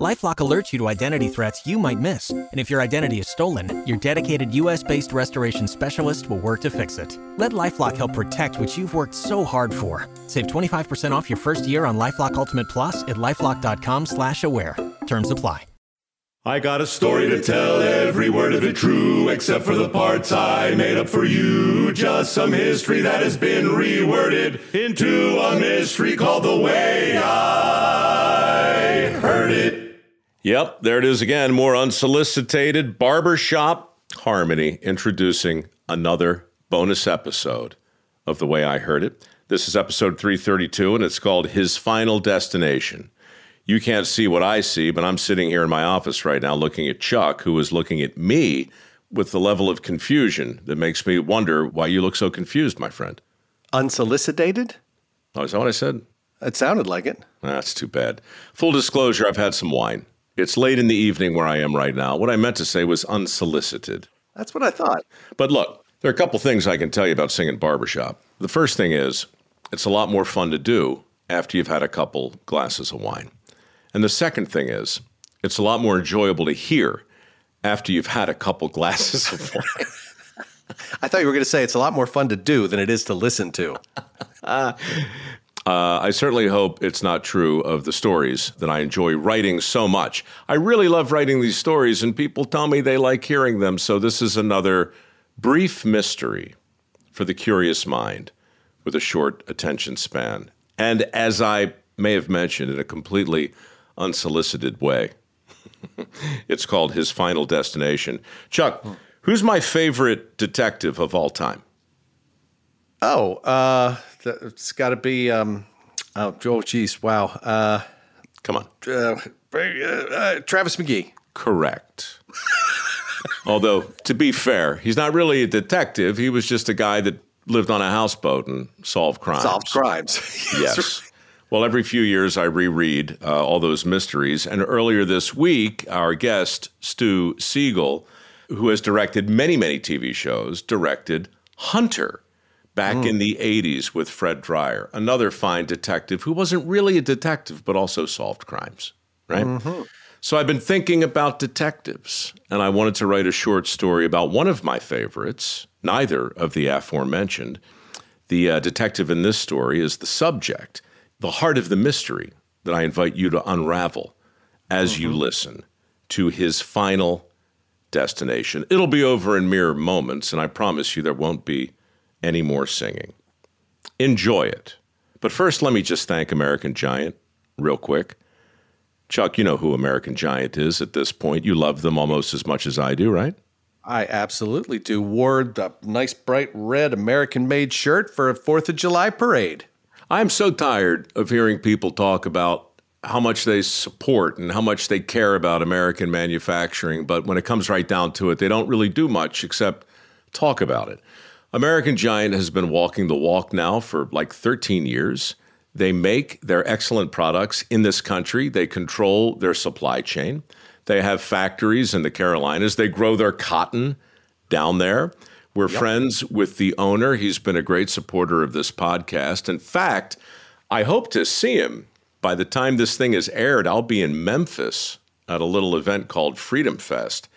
LifeLock alerts you to identity threats you might miss, and if your identity is stolen, your dedicated U.S.-based restoration specialist will work to fix it. Let LifeLock help protect what you've worked so hard for. Save 25% off your first year on LifeLock Ultimate Plus at lifeLock.com/slash-aware. Terms apply. I got a story to tell, every word of it true, except for the parts I made up for you. Just some history that has been reworded into a mystery called The Way I Heard It. Yep, there it is again. More unsolicited barbershop harmony introducing another bonus episode of The Way I Heard It. This is episode 332, and it's called His Final Destination. You can't see what I see, but I'm sitting here in my office right now looking at Chuck, who is looking at me with the level of confusion that makes me wonder why you look so confused, my friend. Unsolicited? Oh, is that what I said? It sounded like it. That's too bad. Full disclosure, I've had some wine. It's late in the evening where I am right now. What I meant to say was unsolicited. That's what I thought. But look, there are a couple things I can tell you about singing barbershop. The first thing is, it's a lot more fun to do after you've had a couple glasses of wine. And the second thing is, it's a lot more enjoyable to hear after you've had a couple glasses of wine. I thought you were going to say it's a lot more fun to do than it is to listen to. Uh, Uh, I certainly hope it's not true of the stories that I enjoy writing so much. I really love writing these stories, and people tell me they like hearing them. So, this is another brief mystery for the curious mind with a short attention span. And as I may have mentioned in a completely unsolicited way, it's called His Final Destination. Chuck, hmm. who's my favorite detective of all time? Oh, uh, it's got to be. Um, oh, geez, wow. Uh, Come on. uh, uh, Travis McGee. Correct. Although, to be fair, he's not really a detective. He was just a guy that lived on a houseboat and solved crimes. Solved crimes. Yes. Well, every few years I reread uh, all those mysteries. And earlier this week, our guest, Stu Segall, who has directed many, many TV shows, directed Hunter back hmm. in the 80s with Fred Dryer, another fine detective who wasn't really a detective, but also solved crimes, right? Mm-hmm. So I've been thinking about detectives, and I wanted to write a short story about one of my favorites, neither of the aforementioned. The uh, detective in this story is the subject, the heart of the mystery that I invite you to unravel as you mm-hmm. listen to his final destination. It'll be over in mere moments, and I promise you there won't be any more singing. Enjoy it. But first, let me just thank American Giant real quick. Chuck, you know who American Giant is at this point. You love them almost as much as I do, right? I absolutely do. Wore the nice bright red American made shirt for a 4th of July parade. I'm so tired of hearing people talk about how much they support and how much they care about American manufacturing, but when it comes right down to it, they don't really do much except talk about it. American Giant has been walking the walk now for like 13 years. They make their excellent products in this country. They control their supply chain. They have factories in the Carolinas. They grow their cotton down there. We're friends with the owner. He's been a great supporter of this podcast. In fact, I hope to see him by the time this thing is aired. I'll be in Memphis at a little event called Freedom Fest.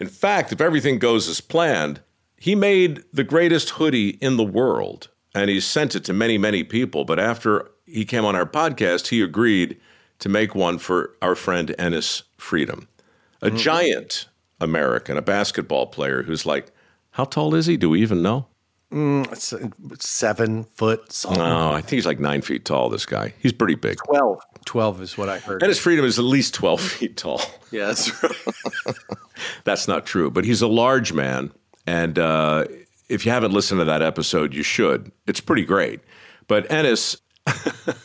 In fact, if everything goes as planned, he made the greatest hoodie in the world and he sent it to many, many people. But after he came on our podcast, he agreed to make one for our friend Enes Freedom, a giant American, a basketball player who's like, how tall is he? Do we even know? It's uh, seven foot something. No, I think he's like nine feet tall, this guy. He's pretty big. 12. 12 is what I heard. Enes Freedom is at least 12 feet tall. yes. That's not true, but he's a large man. And uh, if you haven't listened to that episode, you should. It's pretty great. But Enes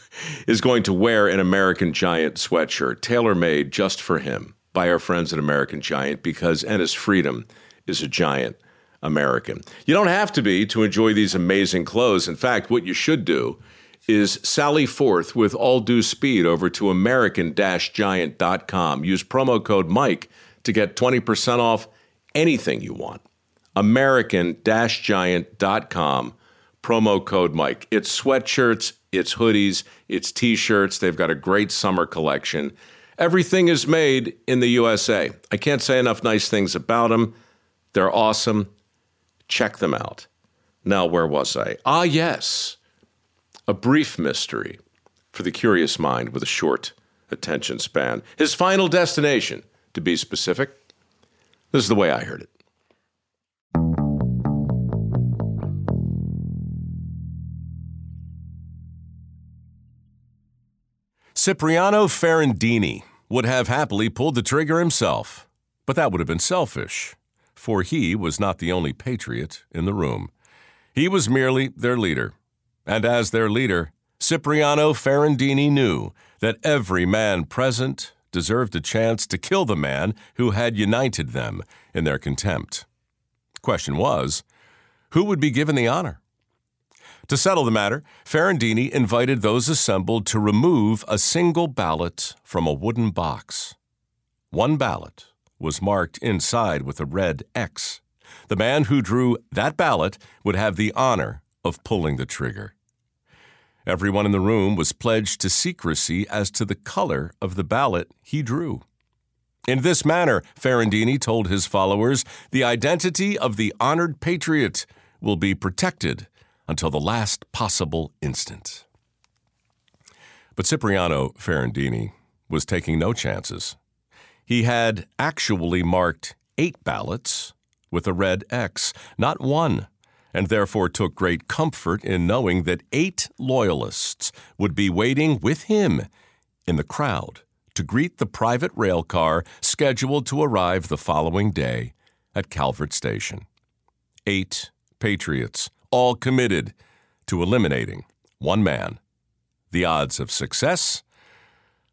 is going to wear an American Giant sweatshirt, tailor made just for him by our friends at American Giant, because Enes Freedom is a giant American. You don't have to be to enjoy these amazing clothes. In fact, what you should do is sally forth with all due speed over to American-Giant.com. Use promo code Mike to get 20% off anything you want. American-Giant.com, promo code Mike. It's sweatshirts, it's hoodies, it's t shirts. They've got a great summer collection. Everything is made in the USA. I can't say enough nice things about them. They're awesome. Check them out. Now, where was I? Ah, yes. A brief mystery for the curious mind with a short attention span. His final destination, to be specific. This is the way I heard it. Cipriano Ferrandini would have happily pulled the trigger himself, but that would have been selfish, for he was not the only patriot in the room. He was merely their leader, and as their leader, Cipriano Ferrandini knew that every man present deserved a chance to kill the man who had united them in their contempt. Question was, who would be given the honor? To settle the matter, Ferrandini invited those assembled to remove a single ballot from a wooden box. One ballot was marked inside with a red X. The man who drew that ballot would have the honor of pulling the trigger. Everyone in the room was pledged to secrecy as to the color of the ballot he drew. In this manner, Ferrandini told his followers, the identity of the honored patriot will be protected until the last possible instant. But Cipriano Ferrandini was taking no chances. He had actually marked eight ballots with a red X, not one, and therefore took great comfort in knowing that eight loyalists would be waiting with him in the crowd to greet the private rail car scheduled to arrive the following day at Calvert Station. Eight patriots all committed to eliminating one man. The odds of success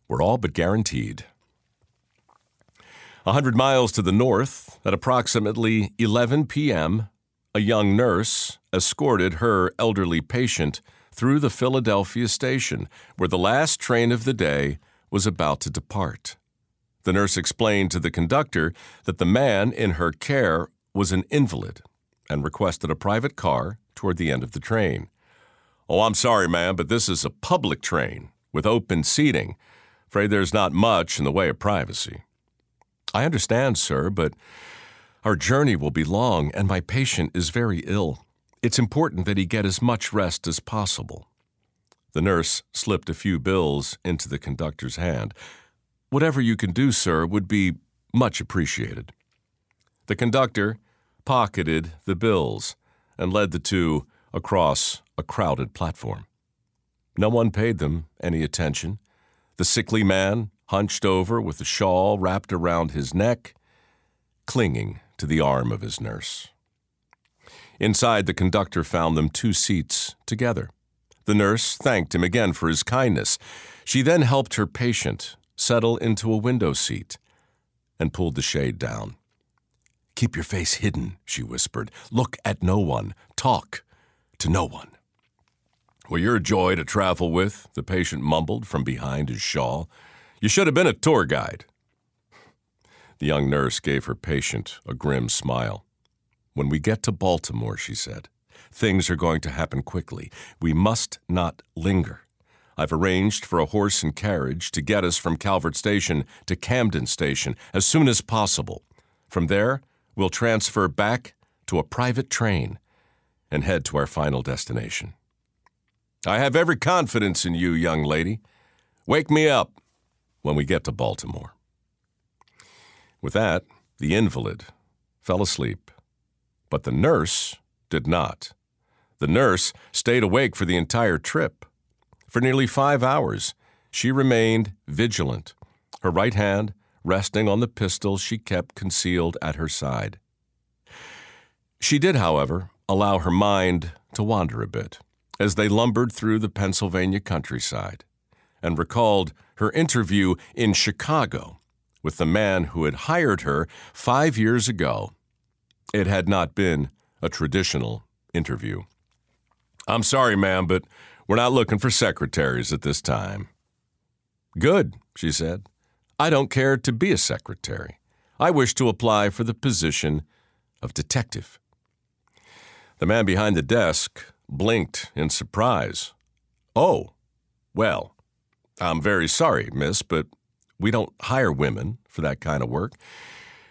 were all but guaranteed. A hundred miles to the north, at approximately 11 p.m., a young nurse escorted her elderly patient through the Philadelphia station, where the last train of the day was about to depart. The nurse explained to the conductor that the man in her care was an invalid and requested a private car toward the end of the train. Oh, I'm sorry, ma'am, but this is a public train with open seating. Afraid there's not much in the way of privacy. I understand, sir, but our journey will be long and my patient is very ill. It's important that he get as much rest as possible. The nurse slipped a few bills into the conductor's hand. Whatever you can do, sir, would be much appreciated. The conductor pocketed the bills and led the two across a crowded platform. No one paid them any attention. The sickly man, hunched over with a shawl wrapped around his neck, clinging to the arm of his nurse. Inside, the conductor found them two seats together. The nurse thanked him again for his kindness. She then helped her patient settle into a window seat and pulled the shade down. Keep your face hidden, she whispered. Look at no one. Talk to no one. Well, you're a joy to travel with, the patient mumbled from behind his shawl. You should have been a tour guide. The young nurse gave her patient a grim smile. When we get to Baltimore, she said, things are going to happen quickly. We must not linger. I've arranged for a horse and carriage to get us from Calvert Station to Camden Station as soon as possible. From there, we'll transfer back to a private train and head to our final destination. I have every confidence in you, young lady. Wake me up when we get to Baltimore. With that, the invalid fell asleep, but the nurse did not. The nurse stayed awake for the entire trip. For nearly five hours, she remained vigilant, her right hand resting on the pistol she kept concealed at her side. She did, however, allow her mind to wander a bit as they lumbered through the Pennsylvania countryside and recalled her interview in Chicago with the man who had hired her five years ago. It had not been a traditional interview. I'm sorry, ma'am, but We're not looking for secretaries at this time. Good, she said. I don't care to be a secretary. I wish to apply for the position of detective. The man behind the desk blinked in surprise. Oh, well, I'm very sorry, miss, but we don't hire women for that kind of work.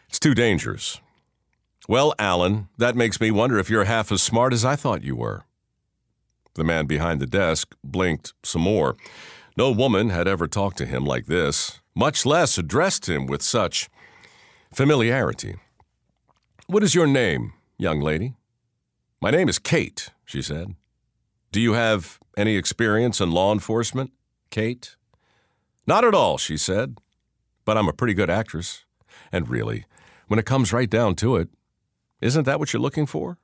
It's too dangerous. Well, Allan, that makes me wonder if you're half as smart as I thought you were. The man behind the desk blinked some more. No woman had ever talked to him like this, much less addressed him with such familiarity. What is your name, young lady? My name is Kate, she said. Do you have any experience in law enforcement, Kate? Not at all, she said. But I'm a pretty good actress. And really, when it comes right down to it, isn't that what you're looking for?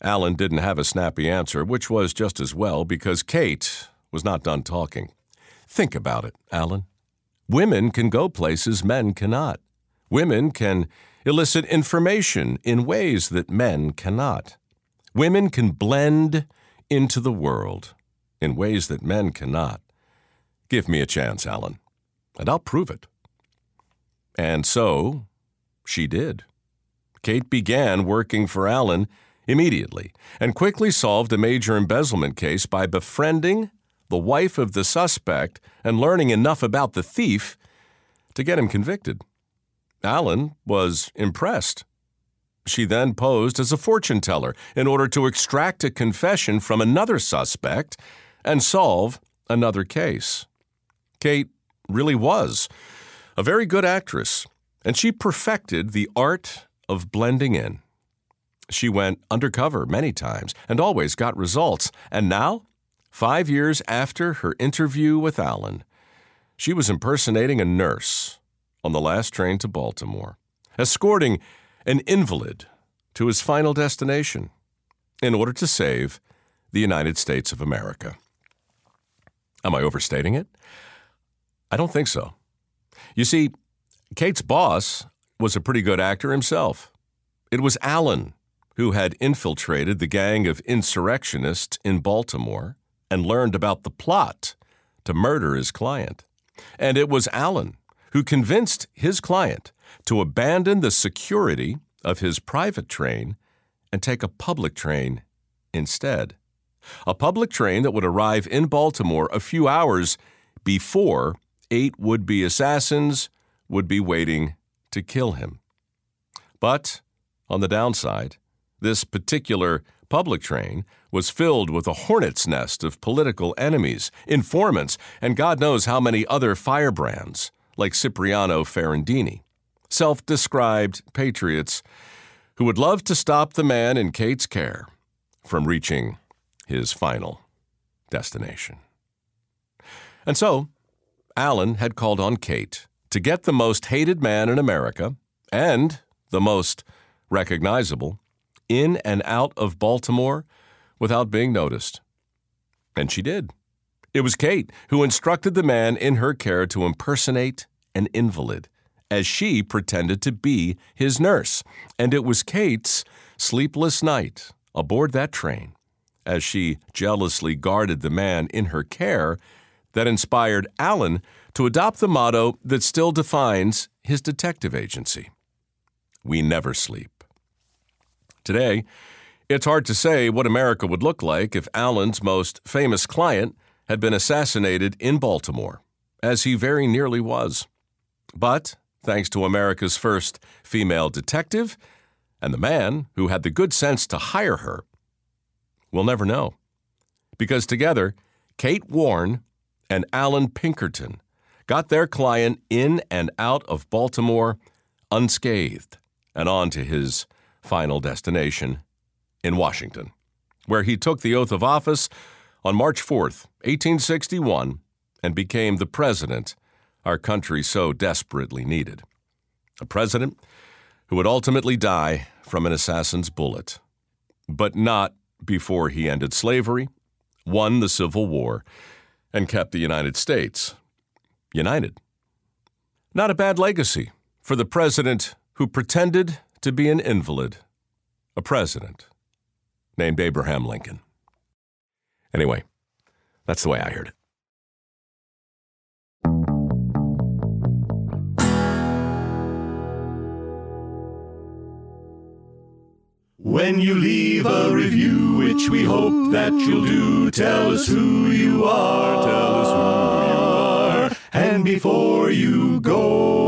Allan didn't have a snappy answer, which was just as well because Kate was not done talking. Think about it, Allan. Women can go places men cannot. Women can elicit information in ways that men cannot. Women can blend into the world in ways that men cannot. Give me a chance, Allan, and I'll prove it. And so she did. Kate began working for Allan immediately and quickly solved a major embezzlement case by befriending the wife of the suspect and learning enough about the thief to get him convicted. Allan was impressed. She then posed as a fortune teller in order to extract a confession from another suspect and solve another case. Kate really was a very good actress, and she perfected the art of blending in. She went undercover many times and always got results. And now, five years after her interview with Allan, she was impersonating a nurse on the last train to Baltimore, escorting an invalid to his final destination in order to save the United States of America. Am I overstating it? I don't think so. You see, Kate's boss was a pretty good actor himself. It was Allan who had infiltrated the gang of insurrectionists in Baltimore and learned about the plot to murder his client. And it was Allan who convinced his client to abandon the security of his private train and take a public train instead. A public train that would arrive in Baltimore a few hours before eight would be assassins would be waiting to kill him. But on the downside, this particular public train was filled with a hornet's nest of political enemies, informants, and God knows how many other firebrands, like Cipriano Ferrandini, self described patriots who would love to stop the man in Kate's care from reaching his final destination. And so, Allan had called on Kate to get the most hated man in America and the most recognizable in and out of Baltimore without being noticed. And she did. It was Kate who instructed the man in her care to impersonate an invalid as she pretended to be his nurse. And it was Kate's sleepless night aboard that train as she jealously guarded the man in her care that inspired Allan to adopt the motto that still defines his detective agency We never sleep. Today, it's hard to say what America would look like if Allan's most famous client had been assassinated in Baltimore, as he very nearly was. But thanks to America's first female detective and the man who had the good sense to hire her, we'll never know. Because together, Kate Warne and Allan Pinkerton got their client in and out of Baltimore unscathed and on to his final destination in Washington, where he took the oath of office on March 4, 1861, and became the president our country so desperately needed. A president who would ultimately die from an assassin's bullet, but not before he ended slavery, won the Civil War, and kept the United States united. Not a bad legacy for the president who pretended to be an invalid, a president named Abraham Lincoln. Anyway, That's the way I heard it. When you leave a review, which we hope that you'll do, tell us who you are, tell us who you are. And before you go,